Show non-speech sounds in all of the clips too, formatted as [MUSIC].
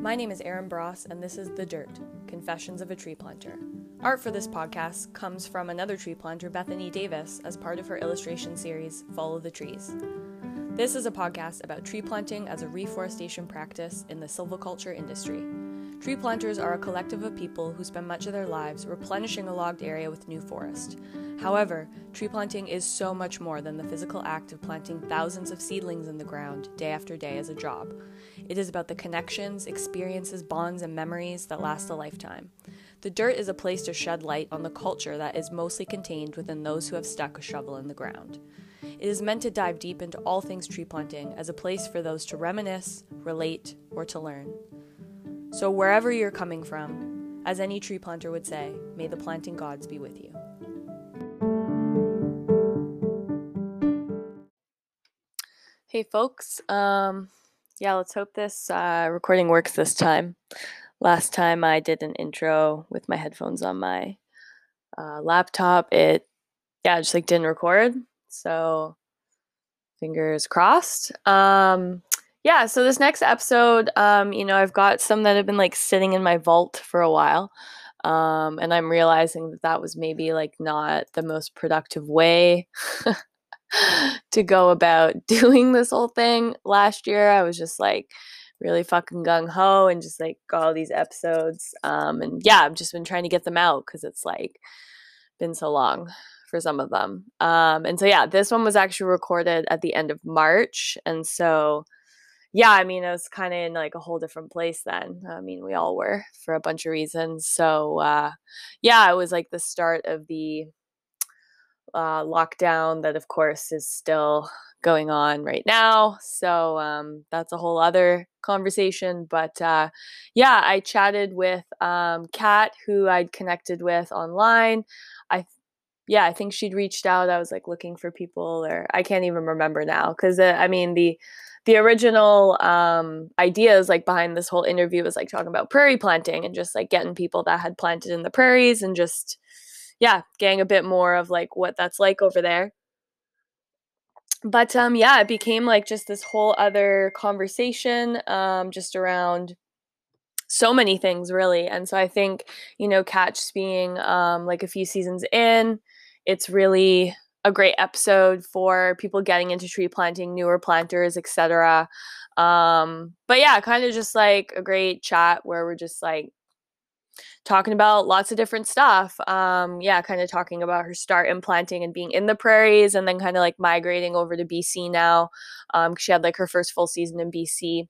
My name is Aaron Bross, and this is The Dirt Confessions of a Tree Planter. Art for this podcast comes from another tree planter, Bethany Davis, as part of her illustration series, Follow the Trees. This is a podcast about tree planting as a reforestation practice in the silviculture industry. Tree planters are a collective of people who spend much of their lives replenishing a logged area with new forest. However, tree planting is so much more than the physical act of planting thousands of seedlings in the ground day after day as a job. It is about the connections, experiences, bonds, and memories that last a lifetime. The dirt is a place to shed light on the culture that is mostly contained within those who have stuck a shovel in the ground. It is meant to dive deep into all things tree planting as a place for those to reminisce, relate, or to learn. So, wherever you're coming from, as any tree planter would say, may the planting gods be with you. Hey, folks. Um, yeah, let's hope this uh, recording works this time. Last time I did an intro with my headphones on my uh, laptop, it yeah, just like didn't record. So, fingers crossed. Um, yeah, so this next episode, um, you know, I've got some that have been like sitting in my vault for a while. Um, and I'm realizing that that was maybe like not the most productive way [LAUGHS] to go about [LAUGHS] doing this whole thing last year. I was just like really fucking gung ho and just like got all these episodes. Um, and yeah, I've just been trying to get them out because it's like been so long for some of them. Um, and so yeah, this one was actually recorded at the end of March. And so yeah, I mean, I was kind of in like a whole different place then. I mean, we all were for a bunch of reasons. So, uh, yeah, it was like the start of the uh, lockdown that, of course, is still going on right now. So, um, that's a whole other conversation. But uh, yeah, I chatted with um, Kat, who I'd connected with online. I yeah, I think she'd reached out. I was like looking for people, or I can't even remember now because uh, I mean the the original um, ideas like behind this whole interview was like talking about prairie planting and just like getting people that had planted in the prairies and just yeah getting a bit more of like what that's like over there but um yeah it became like just this whole other conversation um just around so many things really and so i think you know catch being um like a few seasons in it's really a great episode for people getting into tree planting, newer planters, etc. Um, but yeah, kind of just like a great chat where we're just like talking about lots of different stuff. Um, yeah, kind of talking about her start implanting and being in the prairies, and then kind of like migrating over to BC now. Um, she had like her first full season in BC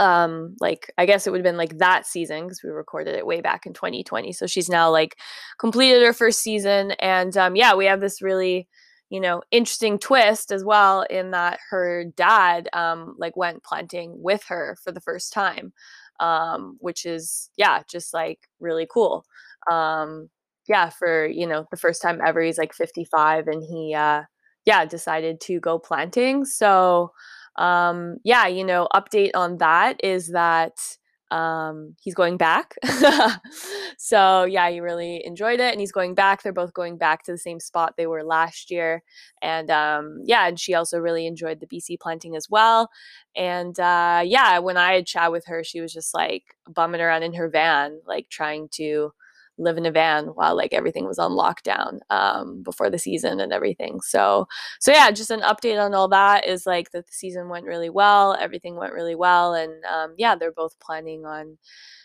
um like i guess it would have been like that season because we recorded it way back in 2020 so she's now like completed her first season and um yeah we have this really you know interesting twist as well in that her dad um like went planting with her for the first time um which is yeah just like really cool. Um yeah for you know the first time ever he's like 55 and he uh yeah decided to go planting. So um, yeah, you know, update on that is that um, he's going back. [LAUGHS] so yeah, he really enjoyed it, and he's going back. They're both going back to the same spot they were last year, and um, yeah, and she also really enjoyed the BC planting as well. And uh, yeah, when I had chat with her, she was just like bumming around in her van, like trying to live in a van while like everything was on lockdown um, before the season and everything. So so yeah, just an update on all that is like that the season went really well, everything went really well, and um, yeah, they're both planning on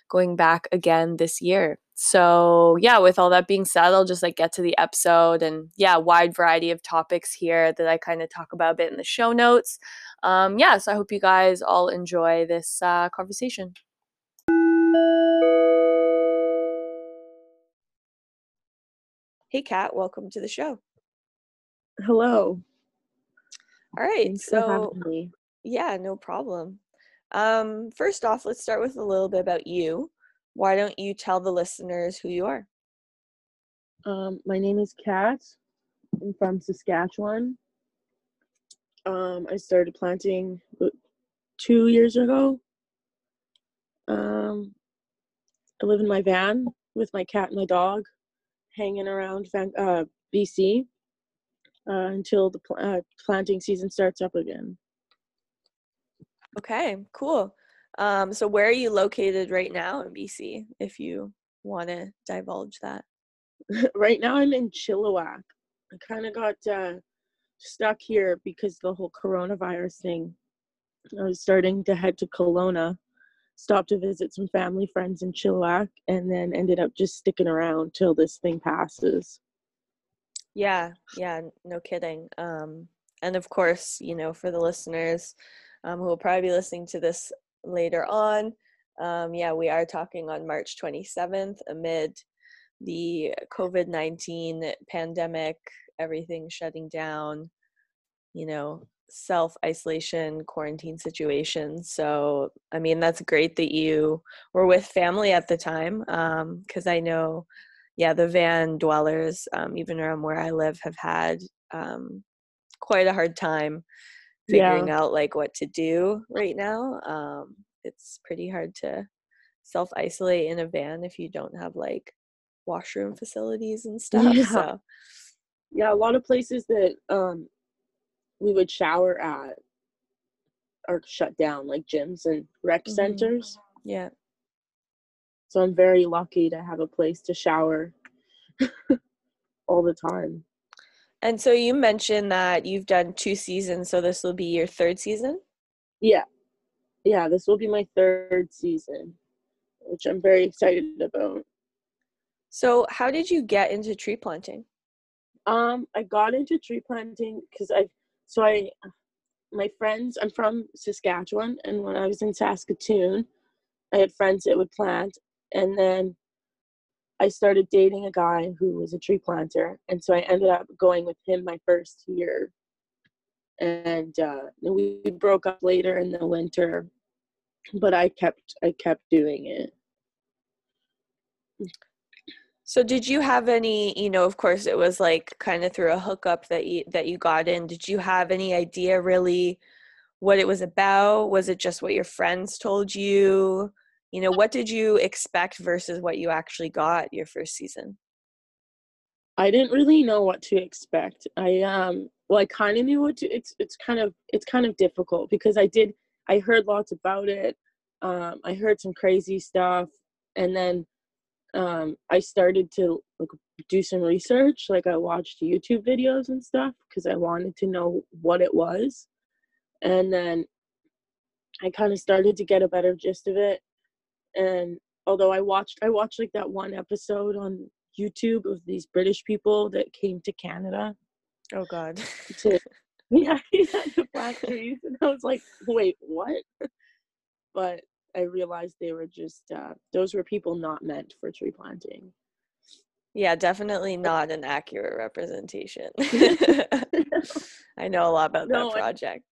going back again this year. So yeah, with all that being said, I'll just like get to the episode and yeah, wide variety of topics here that I kind of talk about a bit in the show notes. Um, yeah, so I hope you guys all enjoy this uh, conversation. Hey, Kat, welcome to the show. Hello. All right. Thanks so, yeah, no problem. Um, first off, let's start with a little bit about you. Why don't you tell the listeners who you are? Um, my name is Kat. I'm from Saskatchewan. Um, I started planting two years ago. Um, I live in my van with my cat and my dog hanging around uh, BC uh, until the pl- uh, planting season starts up again. Okay, cool. Um, so where are you located right now in BC? If you want to divulge that. [LAUGHS] right now, I'm in Chilliwack. I kind of got uh, stuck here because the whole coronavirus thing. I was starting to head to Kelowna, stopped to visit some family friends in Chilliwack, and then ended up just sticking around till this thing passes. Yeah, yeah, no kidding. Um, and of course, you know, for the listeners um, who will probably be listening to this later on, um, yeah, we are talking on March 27th amid the COVID 19 pandemic, everything shutting down, you know, self isolation, quarantine situations. So, I mean, that's great that you were with family at the time because um, I know, yeah, the van dwellers, um, even around where I live, have had um, quite a hard time figuring yeah. out like what to do right now. Um, it's pretty hard to self isolate in a van if you don't have like washroom facilities and stuff. Yeah. So yeah, a lot of places that um we would shower at are shut down, like gyms and rec mm-hmm. centers. Yeah. So I'm very lucky to have a place to shower [LAUGHS] all the time. And so you mentioned that you've done two seasons, so this will be your third season? Yeah. Yeah, this will be my third season, which I'm very excited about. So, how did you get into tree planting? Um, I got into tree planting because I, so I, my friends, I'm from Saskatchewan, and when I was in Saskatoon, I had friends that would plant, and then I started dating a guy who was a tree planter, and so I ended up going with him my first year. And uh, we broke up later in the winter, but I kept I kept doing it. So did you have any, you know, of course it was like kind of through a hookup that you that you got in. Did you have any idea really what it was about? Was it just what your friends told you? You know, what did you expect versus what you actually got your first season? I didn't really know what to expect. I um well I kind of knew what to it's it's kind of it's kind of difficult because I did I heard lots about it. Um I heard some crazy stuff and then um, I started to like do some research. Like I watched YouTube videos and stuff because I wanted to know what it was, and then I kind of started to get a better gist of it. And although I watched, I watched like that one episode on YouTube of these British people that came to Canada. Oh God. To, [LAUGHS] [LAUGHS] yeah, to plant trees, and I was like, wait, what? But I realized they were just uh, those were people not meant for tree planting. Yeah, definitely not an accurate representation. [LAUGHS] [LAUGHS] I know a lot about no, that project.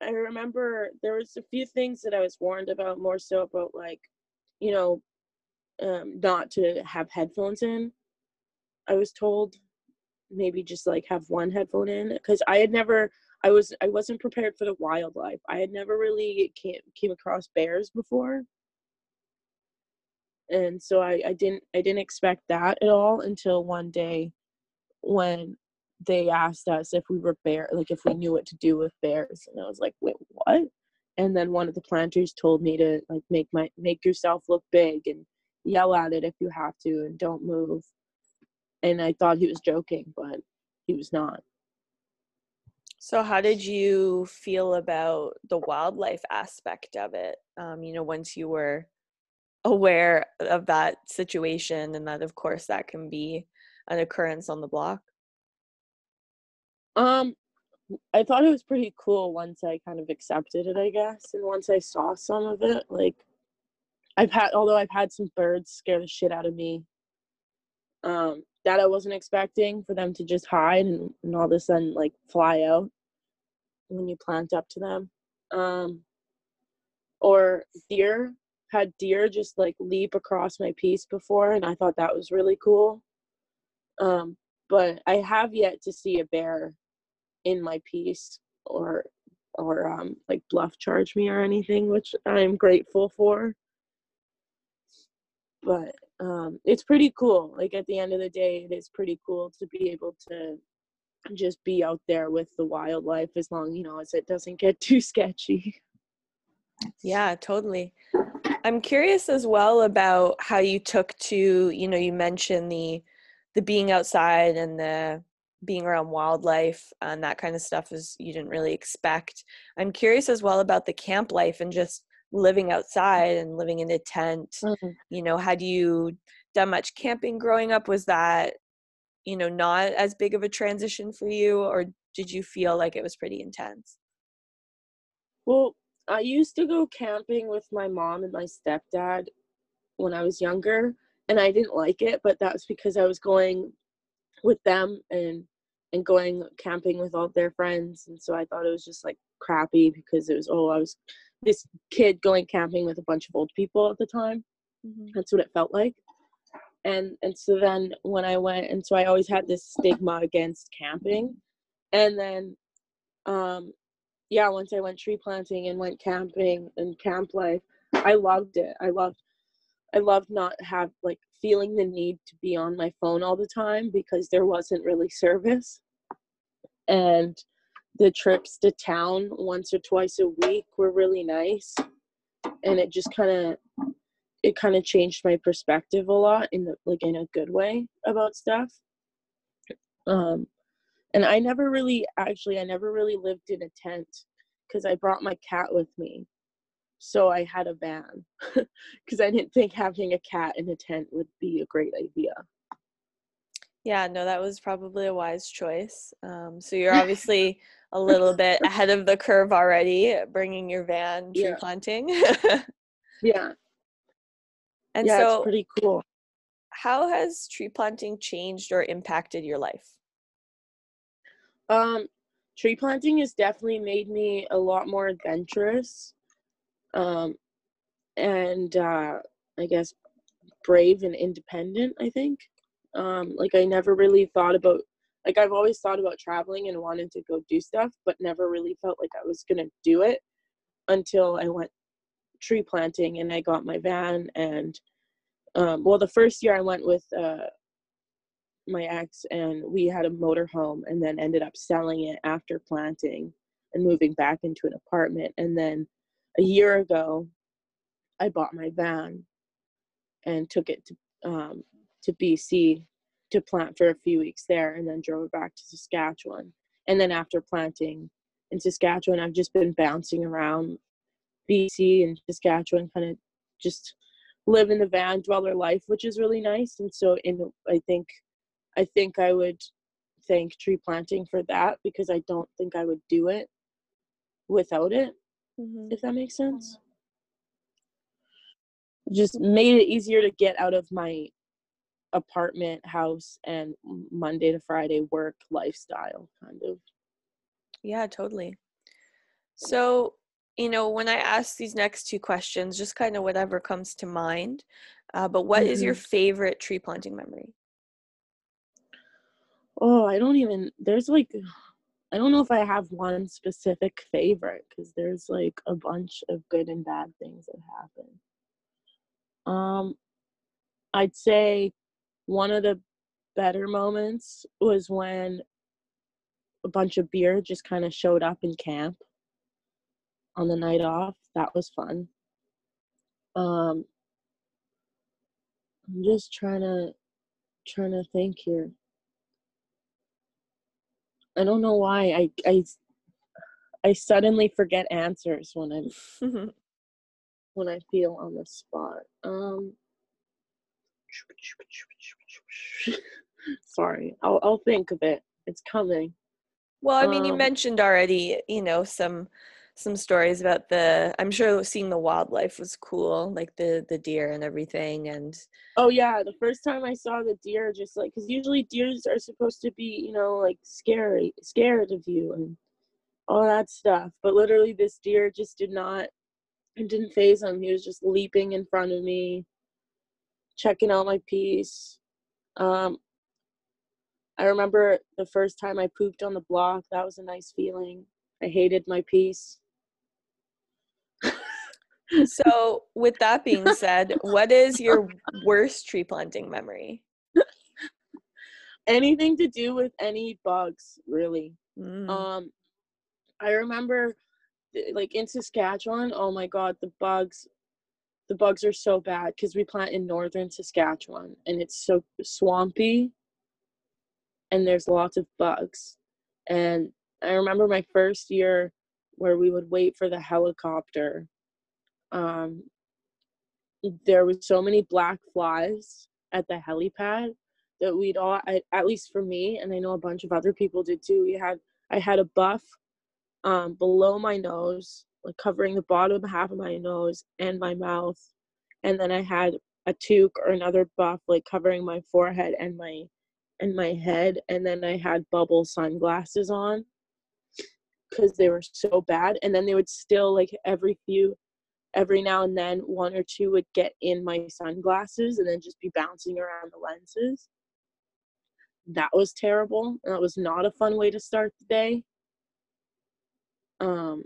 I, I remember there was a few things that I was warned about more so about like, you know, um, not to have headphones in. I was told maybe just like have one headphone in because I had never I was I wasn't prepared for the wildlife. I had never really came came across bears before. And so I, I didn't I didn't expect that at all until one day when they asked us if we were bear like if we knew what to do with bears and I was like, wait, what? And then one of the planters told me to like make my make yourself look big and yell at it if you have to and don't move. And I thought he was joking, but he was not. So, how did you feel about the wildlife aspect of it? Um, you know, once you were aware of that situation, and that, of course, that can be an occurrence on the block. Um, I thought it was pretty cool once I kind of accepted it, I guess, and once I saw some of it. Like, I've had, although I've had some birds scare the shit out of me. Um, that I wasn't expecting for them to just hide and, and all of a sudden like fly out when you plant up to them. Um, or deer had deer just like leap across my piece before, and I thought that was really cool. Um, but I have yet to see a bear in my piece or or um, like bluff charge me or anything, which I'm grateful for. But um, it's pretty cool. Like at the end of the day, it is pretty cool to be able to just be out there with the wildlife as long you know as it doesn't get [LAUGHS] too sketchy Yeah, totally. I'm curious as well about how you took to, you know, you mentioned the the being outside and the being around wildlife and that kind of stuff is you didn't really expect. I'm curious as well about the camp life and just living outside and living in a tent. Mm-hmm. You know, had you done much camping growing up? Was that, you know, not as big of a transition for you or did you feel like it was pretty intense? Well, I used to go camping with my mom and my stepdad when I was younger, and I didn't like it, but that's because I was going with them and and going camping with all their friends, and so I thought it was just like crappy because it was oh I was this kid going camping with a bunch of old people at the time. Mm-hmm. That's what it felt like. And and so then when I went and so I always had this stigma against camping. And then um yeah, once I went tree planting and went camping and camp life, I loved it. I loved I loved not have like feeling the need to be on my phone all the time because there wasn't really service. And the trips to town once or twice a week were really nice. And it just kind of it kind of changed my perspective a lot in the like in a good way about stuff. Um and I never really, actually, I never really lived in a tent because I brought my cat with me. So I had a van [LAUGHS] because I didn't think having a cat in a tent would be a great idea. Yeah, no, that was probably a wise choice. Um, so you're obviously [LAUGHS] a little bit ahead of the curve already, bringing your van tree yeah. planting. [LAUGHS] yeah. And yeah, so, it's pretty cool. How has tree planting changed or impacted your life? Um, tree planting has definitely made me a lot more adventurous. Um, and uh, I guess brave and independent, I think. Um, like I never really thought about like I've always thought about traveling and wanted to go do stuff, but never really felt like I was gonna do it until I went tree planting and I got my van and um, well the first year I went with uh, my ex and we had a motorhome and then ended up selling it after planting and moving back into an apartment. And then a year ago i bought my van and took it to um, to bc to plant for a few weeks there and then drove back to saskatchewan and then after planting in saskatchewan i've just been bouncing around bc and saskatchewan kind of just live in the van dweller life which is really nice and so in i think I think I would thank tree planting for that because I don't think I would do it without it, mm-hmm. if that makes sense. Just made it easier to get out of my apartment, house, and Monday to Friday work lifestyle, kind of. Yeah, totally. So, you know, when I ask these next two questions, just kind of whatever comes to mind, uh, but what mm-hmm. is your favorite tree planting memory? oh i don't even there's like i don't know if i have one specific favorite because there's like a bunch of good and bad things that happen um i'd say one of the better moments was when a bunch of beer just kind of showed up in camp on the night off. That was fun. Um i'm just trying to trying to think here. I don't know why I I I suddenly forget answers when I'm [LAUGHS] when I feel on the spot. Um [LAUGHS] sorry. I'll I'll think of it. It's coming. Well, I mean, um, you mentioned already, you know, some some stories about the i'm sure seeing the wildlife was cool like the the deer and everything and oh yeah the first time i saw the deer just like because usually deers are supposed to be you know like scary scared of you and all that stuff but literally this deer just did not it didn't faze him he was just leaping in front of me checking out my piece um i remember the first time i pooped on the block that was a nice feeling i hated my piece [LAUGHS] so, with that being said, what is your worst tree planting memory? Anything to do with any bugs, really. Mm. Um, I remember like in Saskatchewan, oh my god, the bugs the bugs are so bad because we plant in northern Saskatchewan and it's so swampy and there's lots of bugs. And I remember my first year where we would wait for the helicopter. Um, there was so many black flies at the helipad that we'd all, at least for me, and I know a bunch of other people did too. We had, I had a buff um, below my nose, like covering the bottom half of my nose and my mouth, and then I had a toque or another buff like covering my forehead and my and my head, and then I had bubble sunglasses on because they were so bad, and then they would still like every few every now and then one or two would get in my sunglasses and then just be bouncing around the lenses. That was terrible. That was not a fun way to start the day. Um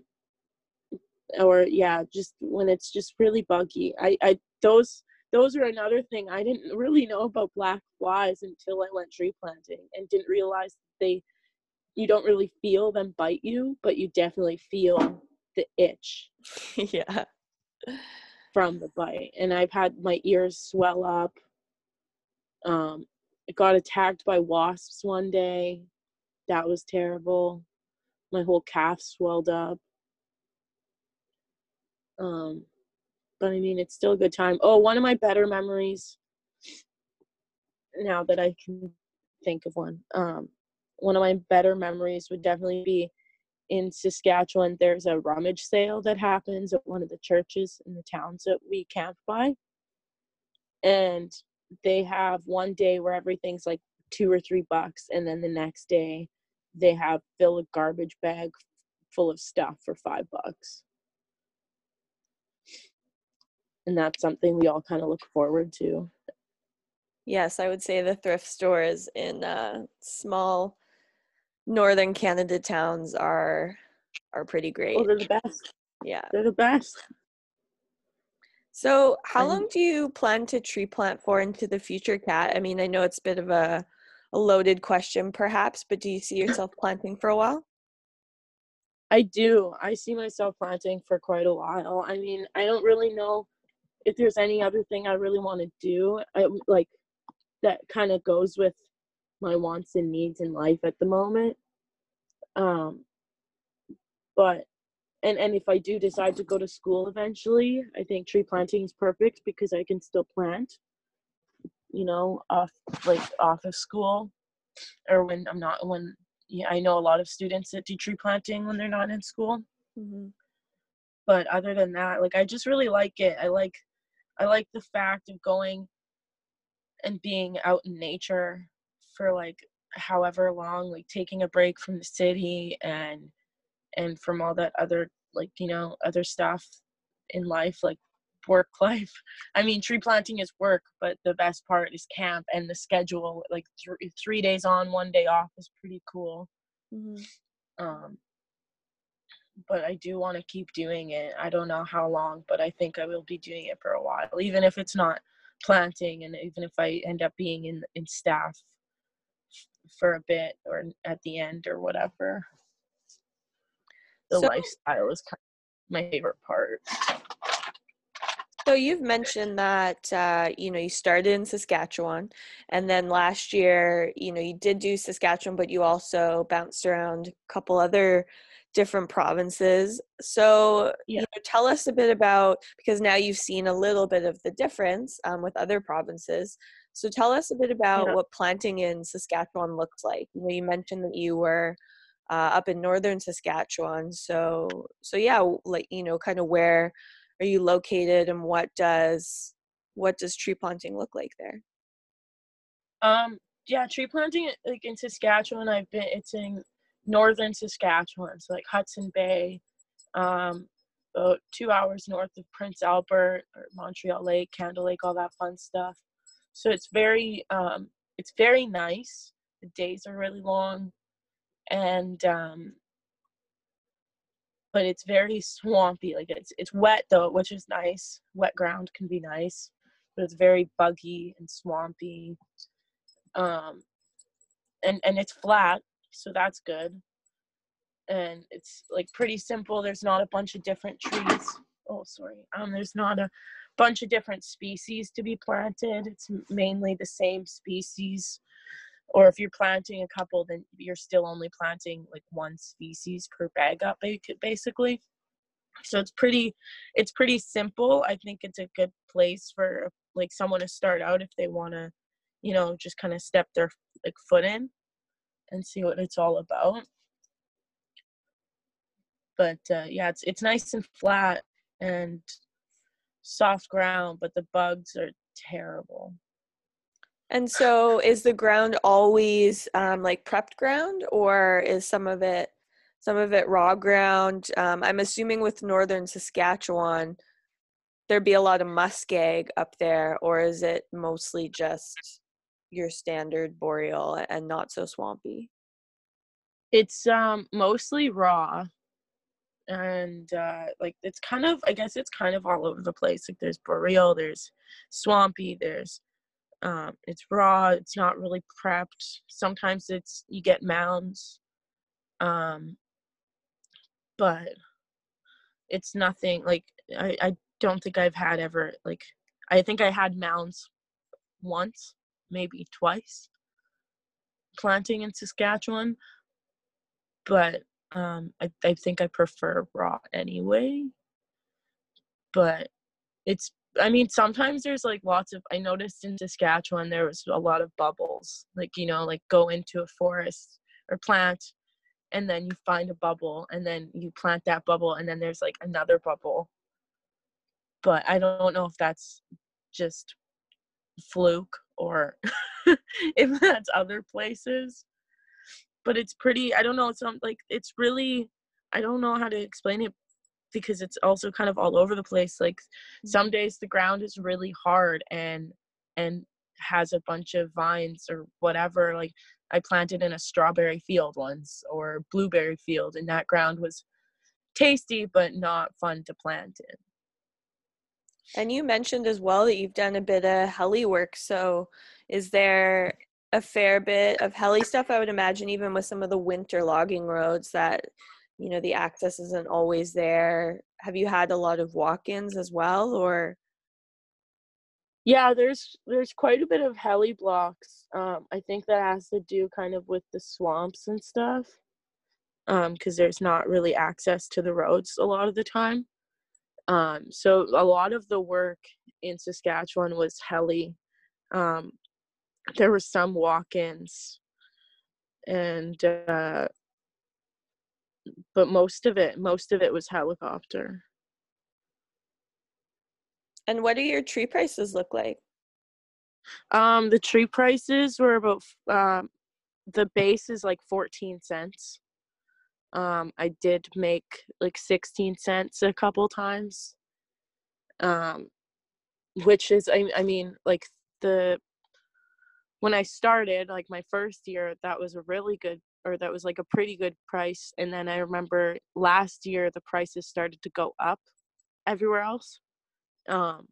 or yeah just when it's just really buggy. I i those those are another thing i didn't [LAUGHS] really know about black flies until i went tree planting and didn't realize they you don't really feel them bite you but you definitely feel the itch [LAUGHS] yeah. from the bite. And i've had my ears swell up. Um I got attacked by wasps one day. That was terrible. My whole calf swelled up um but i mean it's still a good time oh one of my better memories now that i can think of one um one of my better memories would definitely be in Saskatchewan, there's a rummage sale that happens at one of the churches in the towns that we camp by. And they have one day where everything's like two or three bucks, and then the next day they have fill a garbage bag full of stuff for five bucks. And that's something we all kind of look forward to. Yes, I would say the thrift stores in uh, small northern Canada towns are are pretty great. Oh, they're the best. Yeah. They're the best. So, how long do you plan to tree plant for into the future, Kat? I mean, I know it's a bit of a, a loaded question, perhaps, but do you see yourself planting for a while? I do. I see myself planting for quite a while. I mean, I don't really know if there's any other thing I really want to do. I like that kind of goes with my wants and needs in life at the moment. Um, but and and if I do decide to go to school eventually, I think tree planting is perfect because I can still plant. You know, off like off of school, or when I'm not when yeah, I know a lot of students that do tree planting when they're not in school. Mm-hmm. But other than that, like I just really like it. I like I like the fact of going and being out in nature for like however long like taking a break from the city and and from all that other like you know other stuff in life like work [LAUGHS] life i mean tree planting is work but the best part is camp and the schedule like th- three days on one day off is pretty cool mm-hmm. um but i do want to keep doing it i don't know how long but i think i will be doing it for a while even if it's not planting and even if i end up being in in staff for a bit or at the end or whatever. The so, lifestyle is kind of my favorite part. So you've mentioned that uh, you know you started in Saskatchewan, and then last year you know you did do Saskatchewan, but you also bounced around a couple other different provinces. So yeah. you know, tell us a bit about because now you've seen a little bit of the difference um, with other provinces. So tell us a bit about yeah. what planting in Saskatchewan looks like. You, know, you mentioned that you were uh, up in northern Saskatchewan. So so yeah, like you know, kind of where are you located, and what does what does tree planting look like there? Um, yeah, tree planting like in Saskatchewan. I've been it's in northern Saskatchewan, so like Hudson Bay, um, about two hours north of Prince Albert or Montreal Lake, Candle Lake, all that fun stuff. So it's very um, it's very nice. The days are really long, and um, but it's very swampy. Like it's it's wet though, which is nice. Wet ground can be nice, but it's very buggy and swampy. Um, and and it's flat, so that's good. and it's like pretty simple. There's not a bunch of different trees. Oh, sorry. Um, there's not a bunch of different species to be planted. It's mainly the same species. Or if you're planting a couple, then you're still only planting like one species per bag up, basically. So it's pretty, it's pretty simple. I think it's a good place for like someone to start out if they want to, you know, just kind of step their like foot in and see what it's all about but uh, yeah, it's it's nice and flat and soft ground, but the bugs are terrible. And so, is the ground always um, like prepped ground, or is some of it some of it raw ground? Um, I'm assuming with northern Saskatchewan, there'd be a lot of muskeg up there, or is it mostly just your standard boreal and not so swampy? It's um mostly raw and uh, like it's kind of i guess it's kind of all over the place like there's boreal there's swampy there's um, it's raw it's not really prepped sometimes it's you get mounds um, but it's nothing like I, I don't think i've had ever like i think i had mounds once maybe twice planting in saskatchewan but um, I, I think I prefer raw anyway. But it's I mean, sometimes there's like lots of I noticed in Saskatchewan there was a lot of bubbles. Like, you know, like go into a forest or plant and then you find a bubble and then you plant that bubble and then there's like another bubble. But I don't know if that's just fluke or [LAUGHS] if that's other places but it's pretty i don't know it's um, like it's really i don't know how to explain it because it's also kind of all over the place like some mm-hmm. days the ground is really hard and and has a bunch of vines or whatever like i planted in a strawberry field once or blueberry field and that ground was tasty but not fun to plant in and you mentioned as well that you've done a bit of heli work so is there a fair bit of heli stuff? I would imagine even with some of the winter logging roads that you know the access isn't always there have you had a lot of walk-ins as well or? Yeah there's there's quite a bit of heli blocks um i think that has to do kind of with the swamps and stuff um because there's not really access to the roads a lot of the time um so a lot of the work in saskatchewan was heli. Um there were some walk-ins and uh but most of it most of it was helicopter. And what do your tree prices look like? Um the tree prices were about um the base is like 14 cents um i did make like 16 cents a couple times um which is i, I mean like the when I started, like my first year, that was a really good, or that was like a pretty good price. And then I remember last year the prices started to go up everywhere else. Um,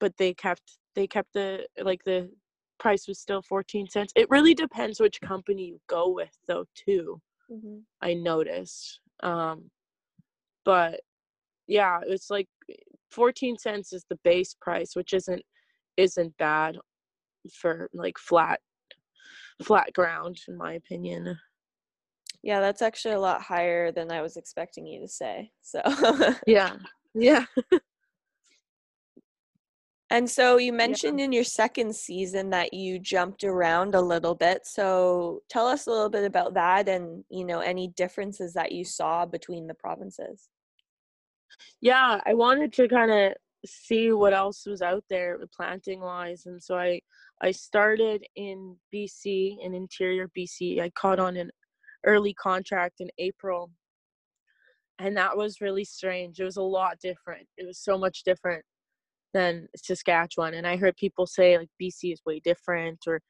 but they kept they kept the like the price was still 14 cents. It really depends which company you go with, though. Too, mm-hmm. I noticed. Um, but yeah, it's like 14 cents is the base price, which isn't isn't bad for like flat flat ground in my opinion yeah that's actually a lot higher than i was expecting you to say so yeah yeah [LAUGHS] and so you mentioned yeah. in your second season that you jumped around a little bit so tell us a little bit about that and you know any differences that you saw between the provinces yeah i wanted to kind of see what else was out there uh, planting wise and so i I started in BC, in interior BC. I caught on an early contract in April. And that was really strange. It was a lot different. It was so much different than Saskatchewan. And I heard people say like BC is way different or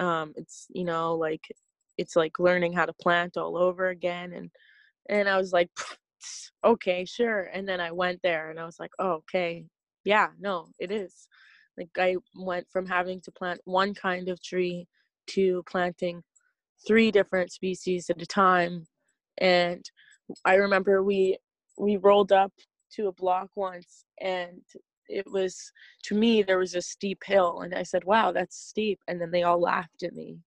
um, it's, you know, like it's like learning how to plant all over again. And and I was like, okay, sure. And then I went there and I was like, oh, okay, yeah, no, it is. Like I went from having to plant one kind of tree to planting three different species at a time and I remember we we rolled up to a block once and it was to me there was a steep hill and I said, "Wow, that's steep." And then they all laughed at me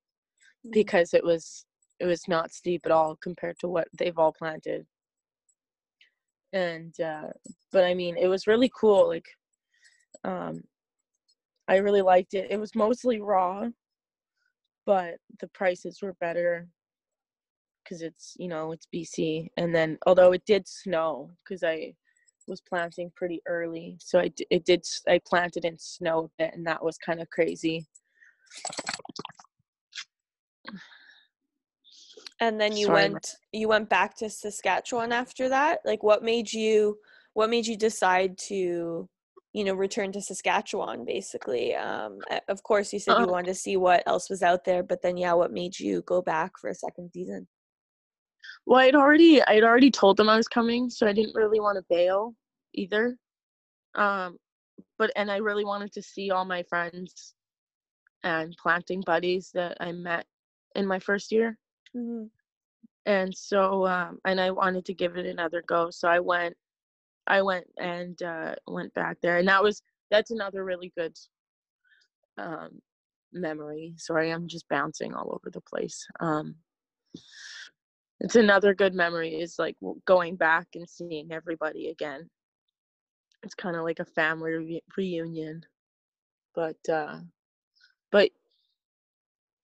mm-hmm. because it was it was not steep at all compared to what they've all planted. And uh but I mean, it was really cool like um I really liked it. It was mostly raw, but the prices were better because it's you know it's BC. And then although it did snow because I was planting pretty early, so I it did I planted in snow a bit, and that was kind of crazy. And then you Sorry. went you went back to Saskatchewan after that. Like, what made you what made you decide to you know return to saskatchewan basically um of course you said you uh-huh. wanted to see what else was out there but then yeah what made you go back for a second season well i'd already i'd already told them i was coming so i didn't really want to bail either um but and i really wanted to see all my friends and planting buddies that i met in my first year mm-hmm. and so um and i wanted to give it another go so i went I went and uh, went back there, and that was that's another really good um, memory. Sorry, I'm just bouncing all over the place. Um, it's another good memory is like going back and seeing everybody again. It's kind of like a family re- reunion, but uh, but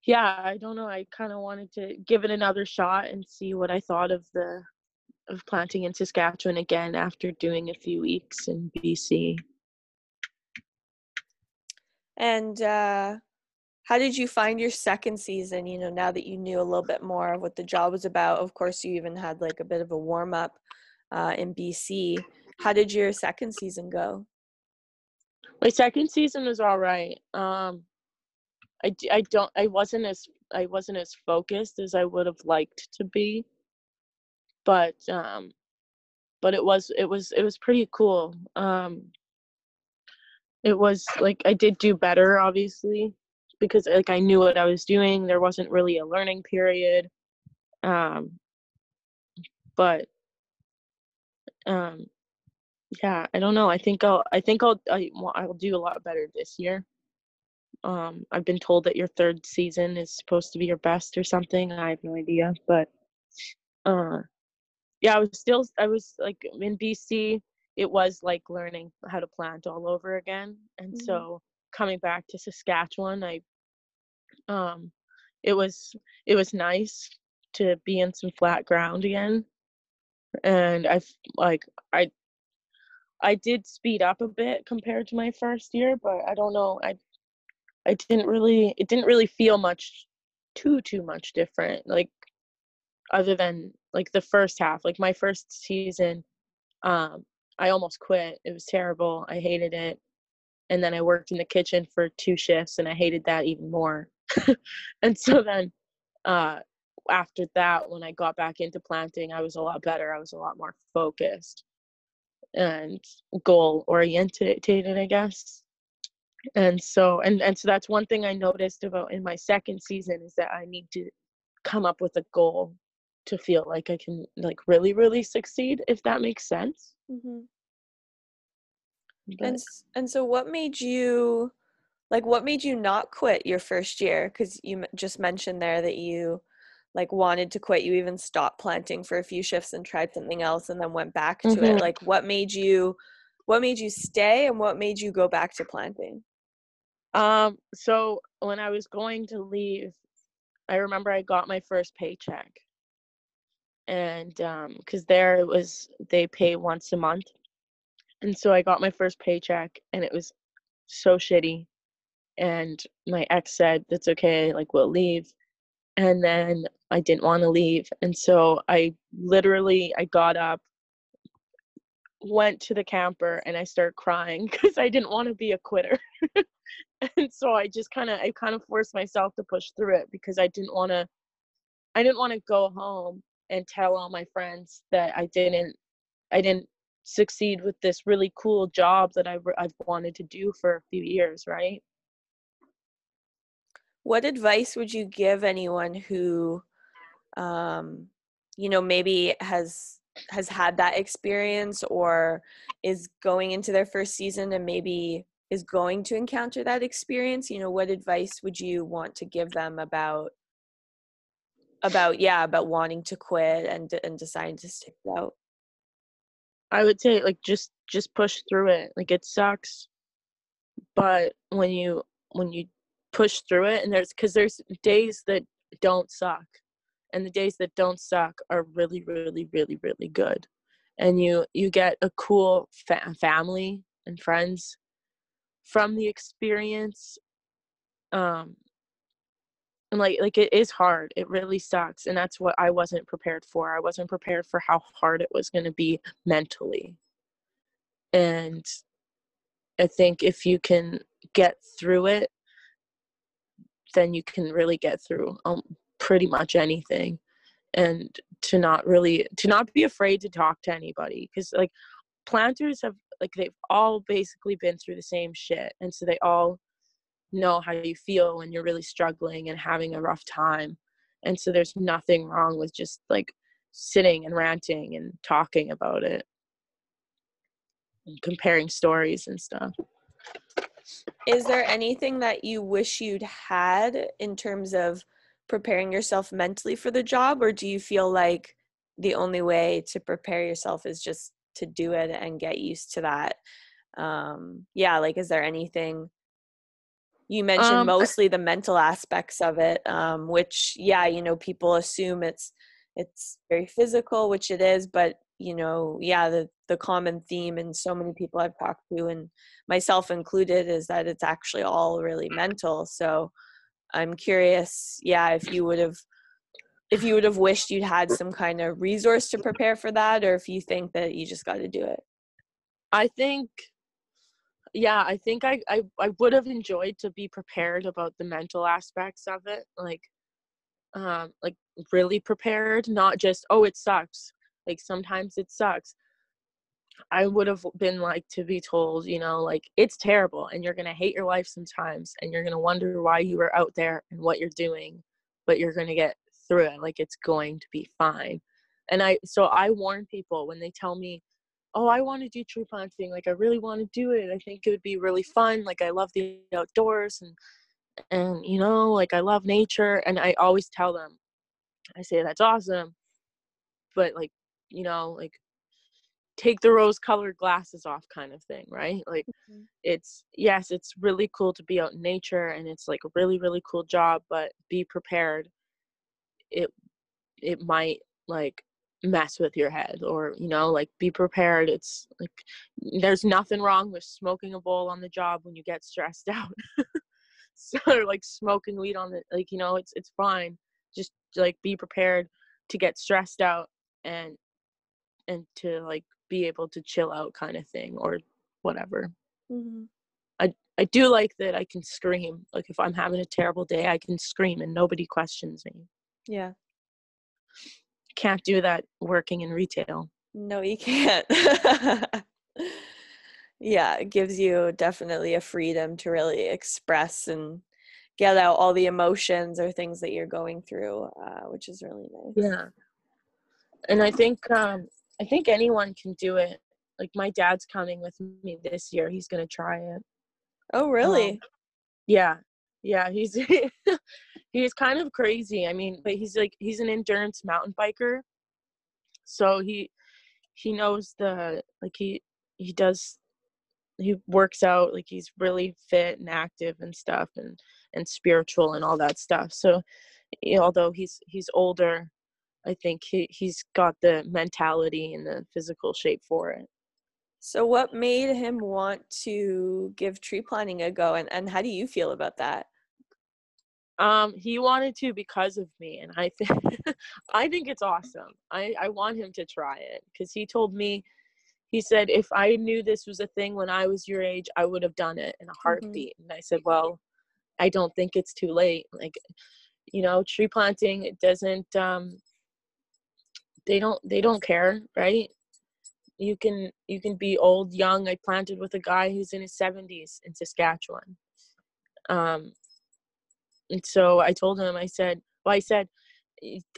yeah, I don't know. I kind of wanted to give it another shot and see what I thought of the of planting in Saskatchewan again after doing a few weeks in BC. And uh, how did you find your second season? You know, now that you knew a little bit more of what the job was about, of course, you even had like a bit of a warm up uh, in BC. How did your second season go? My second season was all right. Um, I, I don't I wasn't as I wasn't as focused as I would have liked to be but um but it was it was it was pretty cool um it was like i did do better obviously because like i knew what i was doing there wasn't really a learning period um but um yeah i don't know i think i'll i think i'll I, i'll do a lot better this year um i've been told that your third season is supposed to be your best or something i have no idea but uh yeah, I was still I was like in BC, it was like learning how to plant all over again. And mm-hmm. so coming back to Saskatchewan, I um it was it was nice to be in some flat ground again. And I like I I did speed up a bit compared to my first year, but I don't know. I I didn't really it didn't really feel much too too much different. Like other than like the first half like my first season um i almost quit it was terrible i hated it and then i worked in the kitchen for two shifts and i hated that even more [LAUGHS] and so then uh after that when i got back into planting i was a lot better i was a lot more focused and goal oriented i guess and so and and so that's one thing i noticed about in my second season is that i need to come up with a goal to feel like I can like really really succeed if that makes sense. Mm-hmm. And and so what made you like what made you not quit your first year? Cuz you just mentioned there that you like wanted to quit. You even stopped planting for a few shifts and tried something else and then went back to mm-hmm. it like what made you what made you stay and what made you go back to planting? Um so when i was going to leave i remember i got my first paycheck. And um because there it was they pay once a month and so i got my first paycheck and it was so shitty. And my ex said that's okay like we'll leave. And then i didn't want to leave. And so i literally i got up went to the camper and i started crying [LAUGHS] because i didn't want to be a quitter. [LAUGHS] And so i just kind of i kind of forced myself to push through it because i didn't want to i didn't want to go home and tell all my friends that I didn't I didn't succeed with this really cool job that I've I've wanted to do for a few years, right? What advice would you give anyone who um you know maybe has has had that experience or is going into their first season and maybe is going to encounter that experience you know what advice would you want to give them about about yeah about wanting to quit and and deciding to stick out i would say like just just push through it like it sucks but when you when you push through it and there's because there's days that don't suck and the days that don't suck are really really really really good and you you get a cool fa- family and friends from the experience um and like like it is hard it really sucks and that's what i wasn't prepared for i wasn't prepared for how hard it was going to be mentally. And i think if you can get through it then you can really get through um, pretty much anything. And to not really to not be afraid to talk to anybody because like planters have like they've all basically been through the same shit and so they all know how you feel when you're really struggling and having a rough time. And so there's nothing wrong with just like sitting and ranting and talking about it. And comparing stories and stuff. Is there anything that you wish you'd had in terms of preparing yourself mentally for the job? Or do you feel like the only way to prepare yourself is just to do it and get used to that? Um yeah like is there anything you mentioned um, mostly the mental aspects of it um which yeah you know people assume it's it's very physical which it is but you know yeah the the common theme and so many people i've talked to and myself included is that it's actually all really mental. So i'm curious yeah if you would have if you would have wished you'd had some kind of resource to prepare for that or if you think that you just got to do it? I think yeah i think I, I i would have enjoyed to be prepared about the mental aspects of it like um like really prepared not just oh it sucks like sometimes it sucks. I would have been like to be told you know like it's terrible and you're gonna hate your life sometimes and you're gonna wonder why you were out there and what you're doing but you're gonna get through it like it's going to be fine. And i so i warn people when they tell me oh i want to do tree planting like i really want to do it i think it would be really fun like i love the outdoors and and you know like i love nature and i always tell them i say that's awesome but like you know like take the rose colored glasses off kind of thing right like mm-hmm. it's yes it's really cool to be out in nature and it's like a really really cool job but be prepared it it might like mess with your head or you know like be prepared it's like there's nothing wrong with smoking a bowl on the job when you get stressed [LAUGHS] out. So like smoking weed on the like you know it's it's fine. Just like be prepared to get stressed out and and to like be able to chill out kind of thing or whatever. Mm-hmm. i i do like that i can scream like if i'm having a terrible day i can scream and nobody questions me. Yeah can't do that working in retail. No, you can't. [LAUGHS] yeah, it gives you definitely a freedom to really express and get out all the emotions or things that you're going through, uh, which is really nice. Yeah, and I think um, I think anyone can do it. Like my dad's coming with me this year. He's gonna try it. Oh, really? Um, yeah, yeah. He's [LAUGHS] he's kind of crazy. I mean, but he's like he's an endurance mountain biker. So he he knows the like he he does he works out like he's really fit and active and stuff and and spiritual and all that stuff. So although he's he's older, I think he he's got the mentality and the physical shape for it. So what made him want to give tree planting a go and, and how do you feel about that? Um, he wanted to because of me, and I think [LAUGHS] I think it's awesome. I I want him to try it because he told me, he said if I knew this was a thing when I was your age, I would have done it in a mm-hmm. heartbeat. Mm-hmm. And I said, well, I don't think it's too late. Like, you know, tree planting it doesn't. Um, they don't they don't care, right? You can you can be old, young. I planted with a guy who's in his seventies in Saskatchewan. Um, and so I told him, I said, well, I said,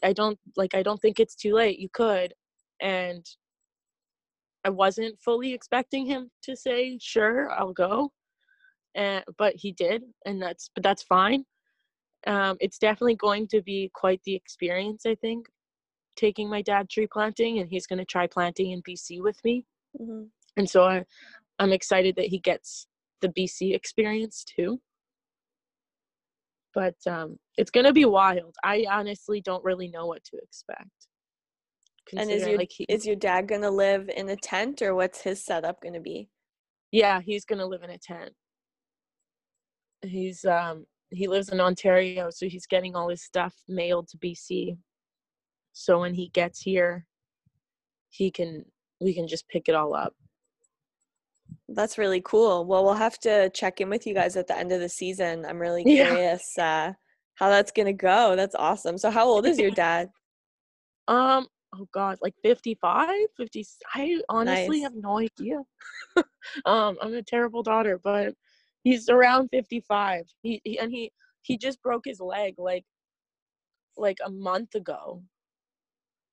I don't like I don't think it's too late. You could. And I wasn't fully expecting him to say, "Sure, I'll go." And but he did, and that's but that's fine. Um, it's definitely going to be quite the experience, I think, taking my dad tree planting, and he's going to try planting in BC with me. Mm-hmm. And so I, I'm excited that he gets the BC experience too. But um, it's going to be wild. I honestly don't really know what to expect. And is your like he, is your dad going to live in a tent or what's his setup going to be? Yeah, he's going to live in a tent. He's um he lives in Ontario, so he's getting all his stuff mailed to BC. So when he gets here, he can we can just pick it all up. That's really cool. Well, we'll have to check in with you guys at the end of the season. I'm really curious yeah. uh, how that's gonna go. That's awesome. So, how old is your dad? Um. Oh God, like 55, 50. I honestly nice. have no idea. [LAUGHS] um, I'm a terrible daughter, but he's around 55 he, he, and he he just broke his leg like like a month ago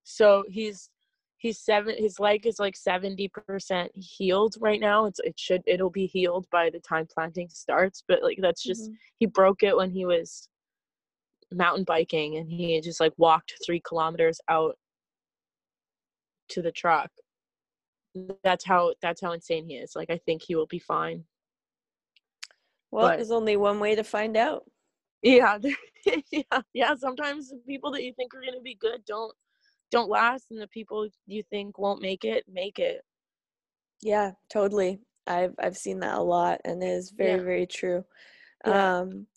so he's he's seven his leg is like 70% healed right now it's it should it'll be healed by the time planting starts but like that's just mm-hmm. he broke it when he was mountain biking and he just like walked three kilometers out to the truck that's how that's how insane he is like i think he will be fine well, but, there's only one way to find out. Yeah, [LAUGHS] yeah, yeah. Sometimes the people that you think are gonna be good don't don't last, and the people you think won't make it make it. Yeah, totally. I've I've seen that a lot, and it is very yeah. very true. Yeah. Um,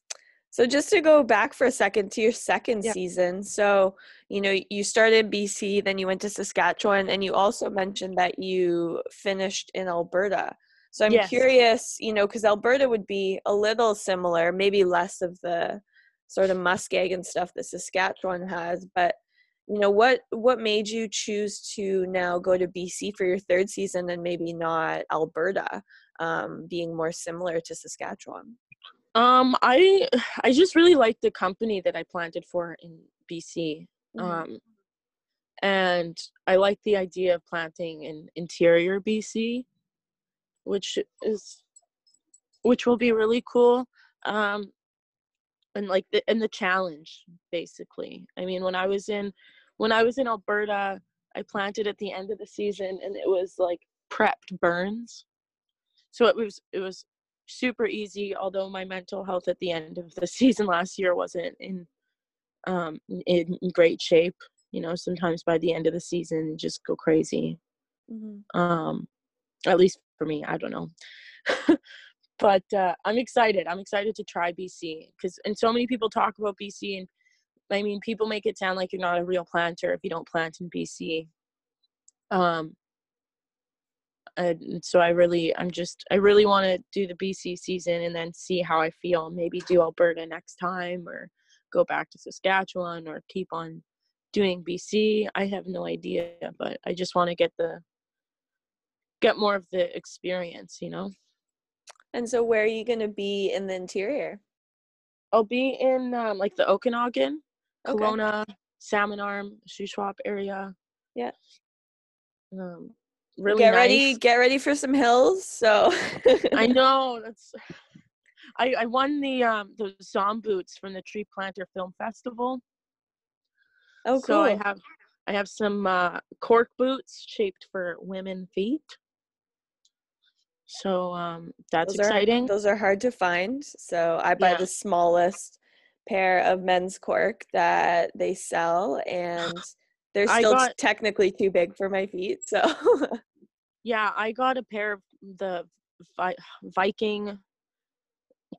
so just to go back for a second to your second yeah. season. So, you know, you started BC, then you went to Saskatchewan, and you also mentioned that you finished in Alberta. So I'm yes. curious, you know, because Alberta would be a little similar, maybe less of the sort of muskeg and stuff that Saskatchewan has, but you know what what made you choose to now go to BC for your third season and maybe not Alberta, um, being more similar to Saskatchewan? Um, I [SIGHS] I just really liked the company that I planted for in BC. Mm-hmm. Um, and I like the idea of planting in interior BC which is which will be really cool um and like the and the challenge basically i mean when i was in when i was in alberta i planted at the end of the season and it was like prepped burns so it was it was super easy although my mental health at the end of the [LAUGHS] season last year wasn't in um in great shape you know sometimes by the end of the season just go crazy mm-hmm. um at least for me. I don't know. [LAUGHS] but uh, I'm excited. I'm excited to try BC because, and so many people talk about BC, and I mean, people make it sound like you're not a real planter if you don't plant in BC. Um, and so I really, I'm just, I really want to do the BC season and then see how I feel. Maybe do Alberta next time or go back to Saskatchewan or keep on doing BC. I have no idea, but I just want to get the get more of the experience, you know. And so, where are you going to be in the interior? I'll be in um, like the Okanagan, okay. Kelowna, Salmon Arm, Shuswap area. Yeah. Um, really get nice. ready. Get ready for some hills. So. I [LAUGHS] know that's. I I won the um the Zom boots from the Tree Planter Film Festival. Oh, cool. So I have I have some uh, cork boots shaped for women feet. So um, that's those exciting. Are, those are hard to find. So I buy yeah. the smallest pair of men's cork that they sell, and [GASPS] they're still got, technically too big for my feet. So [LAUGHS] yeah, I got a pair of the Vi- Viking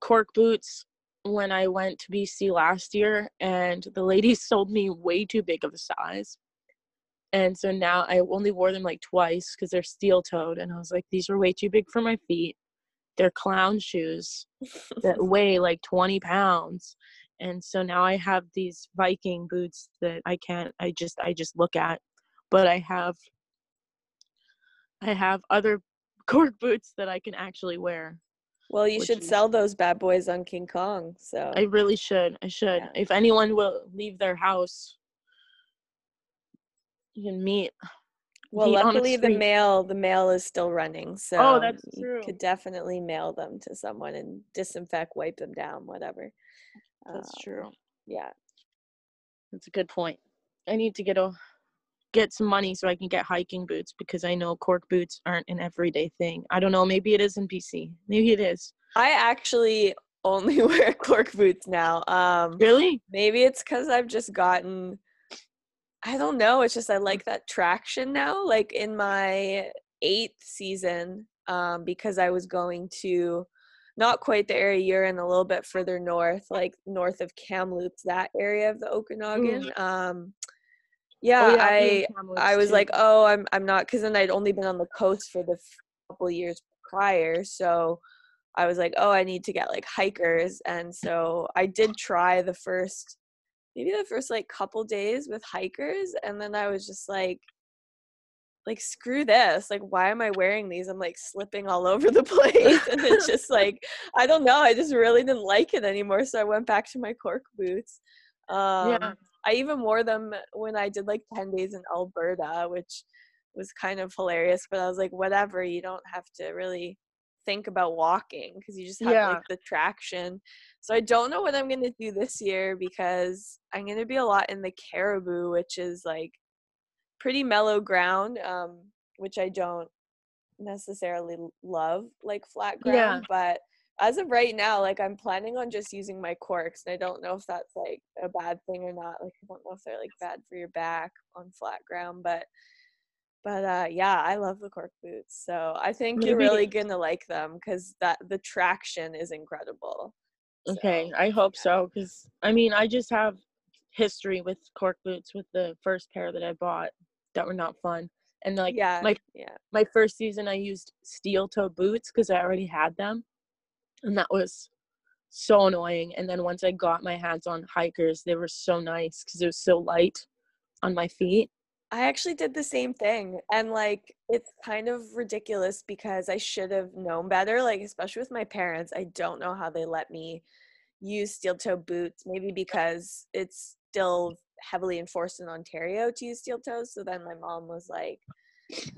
cork boots when I went to BC last year, and the ladies [LAUGHS] sold me way too big of a size and so now I only wore them like twice because they're steel toed, and I was like, these are way too big for my feet. They're clown shoes [LAUGHS] that weigh like 20 pounds, and so now I have these Viking boots that I can't. I just I just look at, but I have I have other [LAUGHS] cork boots that I can actually wear. Well, you should is, sell those bad boys on King Kong. So I really should. I should. Yeah. If anyone will leave their house you can meet. Well, meet luckily the mail the mail is still running, oh, so Oh, that's you true. could definitely mail them to someone and disinfect, wipe them down, whatever. That's Um, true. Yeah. That's a good point. I need to get a get some money so I can get hiking boots because I know cork boots aren't an everyday thing. I don't know. Maybe it is in BC. Maybe it is. I actually only [LAUGHS] wear cork boots now. Um Really? maybe it's cuz I've just gotten I don't know, it's just I like that traction now like in my 8th season um because I was going to not quite the area you're in a little bit further north like north of Kamloops that area of the Okanagan um yeah, Oh, I've I I was too. like, oh, I'm I'm not, because then I'd only been on the coast for the couple years prior, so I was like, oh, I need to get like hikers, and so I did try the first, maybe the first like couple days with hikers, and then I was just like, like screw this, like why am I wearing these? I'm like slipping all over the [LAUGHS] place, and it's just [LAUGHS] like I don't know, I just really didn't like it anymore, so I went back to my cork boots. Um, Yeah. I even wore them when I did like 10 days in Alberta, which was kind of hilarious. But I was like, whatever, you don't have to really think about walking because you just have Yeah. like the traction. So I don't know what I'm going to do this year because I'm going to be a lot in the Cariboo, which is like pretty mellow ground, um, which I don't necessarily love like flat Yeah. ground. But as of right now, like I'm planning on just using my corks, and I don't know if that's like a bad thing or not. Like I don't know if they're like bad for your back on flat ground, but but uh yeah, I love the cork boots. So I think you're really gonna like them because that the traction is incredible. Okay, So, I hope so because I mean I just have history with cork boots with the first pair that I bought that were not fun. And like yeah, my yeah. my first season I used steel toe boots because I already had them. And that was so annoying. And then once I got my hands on hikers, they were so nice because it was so light on my feet. I actually did the same thing. And like it's kind of ridiculous because I should have known better, like especially with my parents. I don't know how they let me use steel toe boots, maybe because it's still heavily enforced in Ontario to use steel toes. So then my mom was like,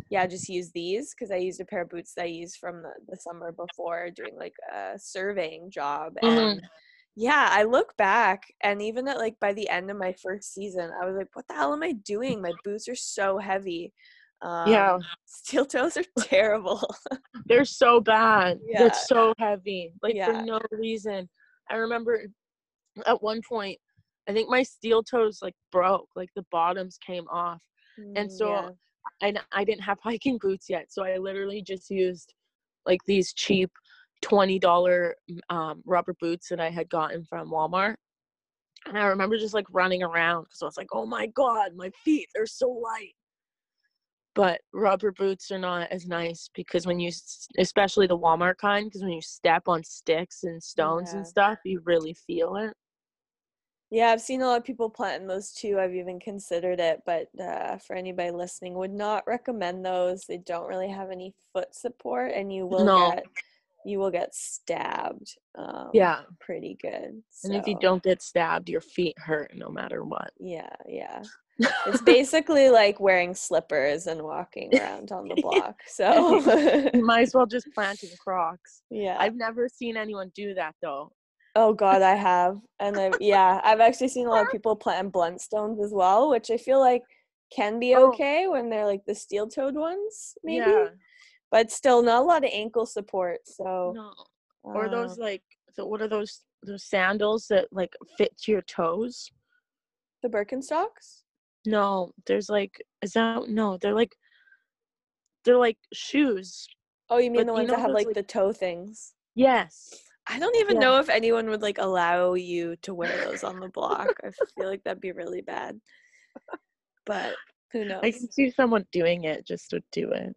yeah, just use these because I used a pair of boots that I used from the, the summer before doing like a surveying job. Mhm. And yeah, I look back and even at like by the end of my first season, I was like, what the hell am I doing? My boots are so heavy. Um, yeah, Steel toes are [LAUGHS] terrible. they're so bad. Yeah. They're so heavy, like Yeah. for no reason. I remember at one point, I think my steel toes like broke, like the bottoms came off. And Mm, so yeah. and I didn't have [LAUGHS] hiking boots yet, so I literally just used like these cheap twenty dollar um, rubber boots that I had gotten from Walmart. And I remember just like running around because I was like, "Oh my god, my feet are so light." But rubber boots are not as nice because when you, especially the Walmart kind, because when you step on sticks and stones Yeah. and stuff, you really feel it. Yeah, I've seen a lot of people planting those too. I've even considered it, but uh, for anybody listening, would not recommend those. They don't really have any foot support, and you will No. get you will get stabbed. Um, Yeah. pretty good. And if you don't get stabbed, your feet hurt no matter what. yeah, yeah, it's [LAUGHS] basically like wearing slippers and walking around on the [LAUGHS] block. So, you might as well just [LAUGHS] plant in Crocs. yeah. I've never seen anyone do that though. Oh God, I have, and I've [LAUGHS] yeah, I've actually seen a lot of people plant Blundstones as well, which I feel like can be Oh. okay when they're like the steel-toed ones, maybe, Yeah. but still not a lot of ankle support. So, No. Or uh those like so what are those those sandals that like fit to your toes? the Birkenstocks. No, there's like is that no, they're like they're like shoes. Oh, you mean But the you ones know that have those, like like- the toe things? Yes. I don't even Yeah. know if anyone would like allow you to wear those on the block. I feel like that'd be really bad. But who knows? I can see someone doing it just to do it.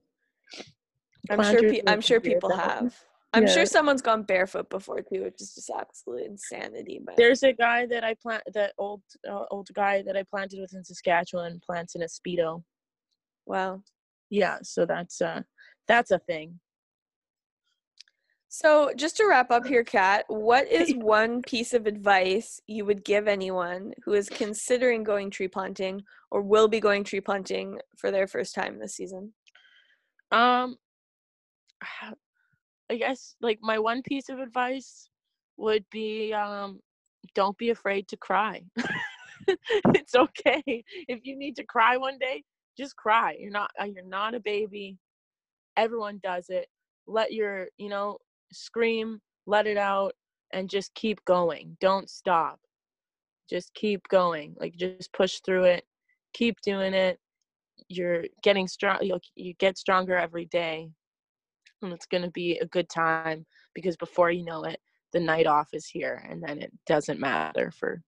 I'm Plant sure. Pe- I'm sure people have. I'm Yeah. sure someone's gone barefoot before too, which is just absolute insanity. But There's a guy that I plant that old uh, old guy that I planted with in Saskatchewan plants in a speedo. wow. Yeah, so that's uh that's a thing. So, just to wrap up here, Kat, what [LAUGHS] is one piece of advice you would give anyone who is considering going tree planting or will be going tree planting for their first time this season? Um, [SIGHS] I guess like my one piece of advice would be um, don't be afraid to cry. [LAUGHS] it's okay if you need to cry one day. Just cry. You're not. Uh, you're not a baby. Everyone does it. Let your you know scream, let it out, and just keep going. Don't stop. Just keep going. Like just push through it. Keep doing it. You're getting strong. You you get stronger every day, and it's gonna be a good time because before you know it, the night off is here, and then it doesn't matter for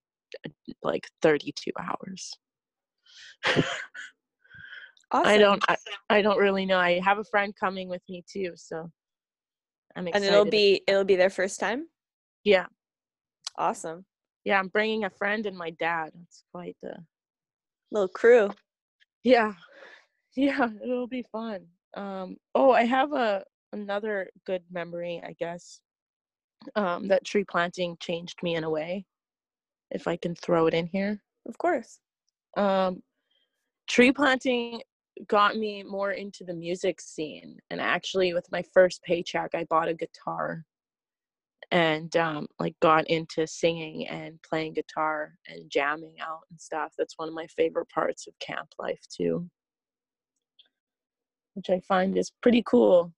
uh, like 32 hours. [LAUGHS] Awesome. I don't I, I don't really know. I have a friend coming with me too, so I'm excited. And it'll be it'll be their first time? Yeah. Awesome. Yeah, I'm bringing a friend and my dad. It's quite the little crew. Yeah. [LAUGHS] Yeah, it'll be fun. Um oh, I have a another good memory, I guess. Um that tree planting changed me in a way. If I can throw it in here. Of course. Um tree planting got me more into the music scene and actually with my first paycheck i bought a guitar and um, like got into singing and playing guitar and jamming out and stuff. That's one of my favorite parts of camp life too. Which i find is pretty cool.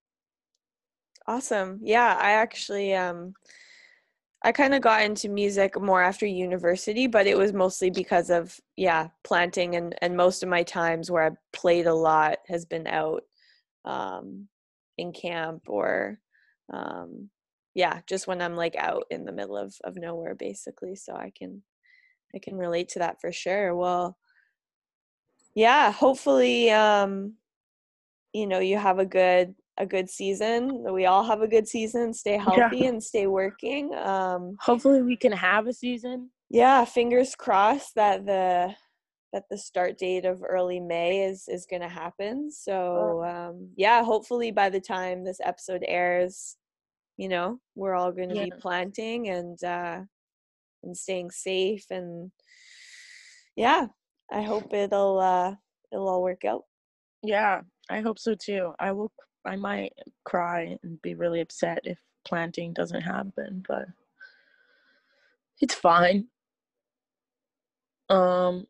Awesome. Yeah i actually um I kind of got into music more after university, but it was mostly because of yeah, planting and and most of my times where I played a lot has been out um in camp or um yeah, just when I'm like out in the middle of of nowhere basically, so I can I can relate to that for sure. Well, yeah, hopefully um you know, you have a good a good season. We all have a good season. Stay healthy yeah. and stay working. Um, Hopefully, we can have a season. Yeah, fingers crossed that the that the start date of early May is is going to happen. So um, yeah, hopefully by the time this episode airs, you know, we're all going to yeah. be planting and uh, and staying safe and yeah, I hope it'll uh, it'll all work out. Yeah, I hope so too. I will I might cry and be really upset if planting doesn't happen, but it's fine. Um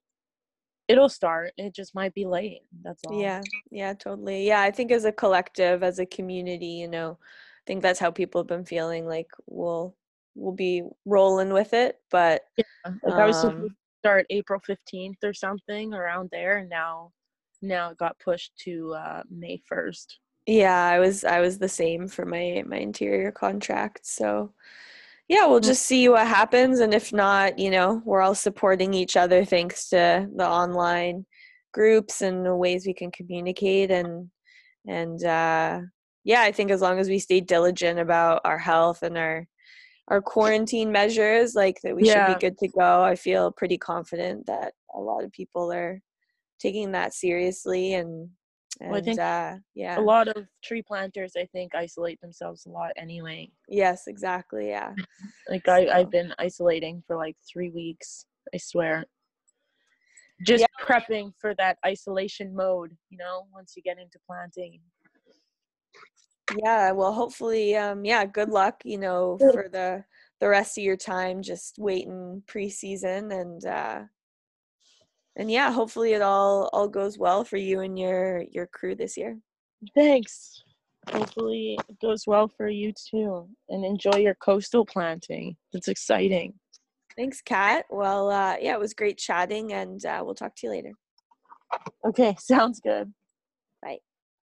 it'll start. It just might be late. That's all. Yeah. Yeah, totally. Yeah, I think as a collective, as a community, you know, I think that's how people have been feeling like we'll we'll be rolling with it, but yeah, like um, I was supposed to um start April 15th or something around there and now now it got pushed to uh May 1st. Yeah, I was I was the same for my my interior contract. So yeah, we'll mm. just see what happens and if not, you know, we're all supporting each other thanks to the online groups and the ways we can communicate and and uh yeah, I think as long as we stay diligent about our health and our our quarantine measures, like that we yeah. should be good to go. I feel pretty confident that a lot of people are taking that seriously and and, well, I think uh, yeah, a lot of tree planters, I think, isolate themselves a lot anyway. Yes, exactly. Yeah. [LAUGHS] like I, so. I've been isolating for like three weeks. I swear. Just yeah. prepping for that isolation mode, you know, once you get into planting. Yeah, well, hopefully, um, yeah, good luck, you know, for the the rest of your time. Just waiting preseason and uh, and yeah, hopefully it all all goes well for you and your your crew this year. Thanks. Hopefully it goes well for you too, and enjoy your coastal planting. It's exciting. Thanks, Kat. Well, uh, yeah, it was great chatting, and uh, we'll talk to you later. Okay, [LAUGHS] sounds good.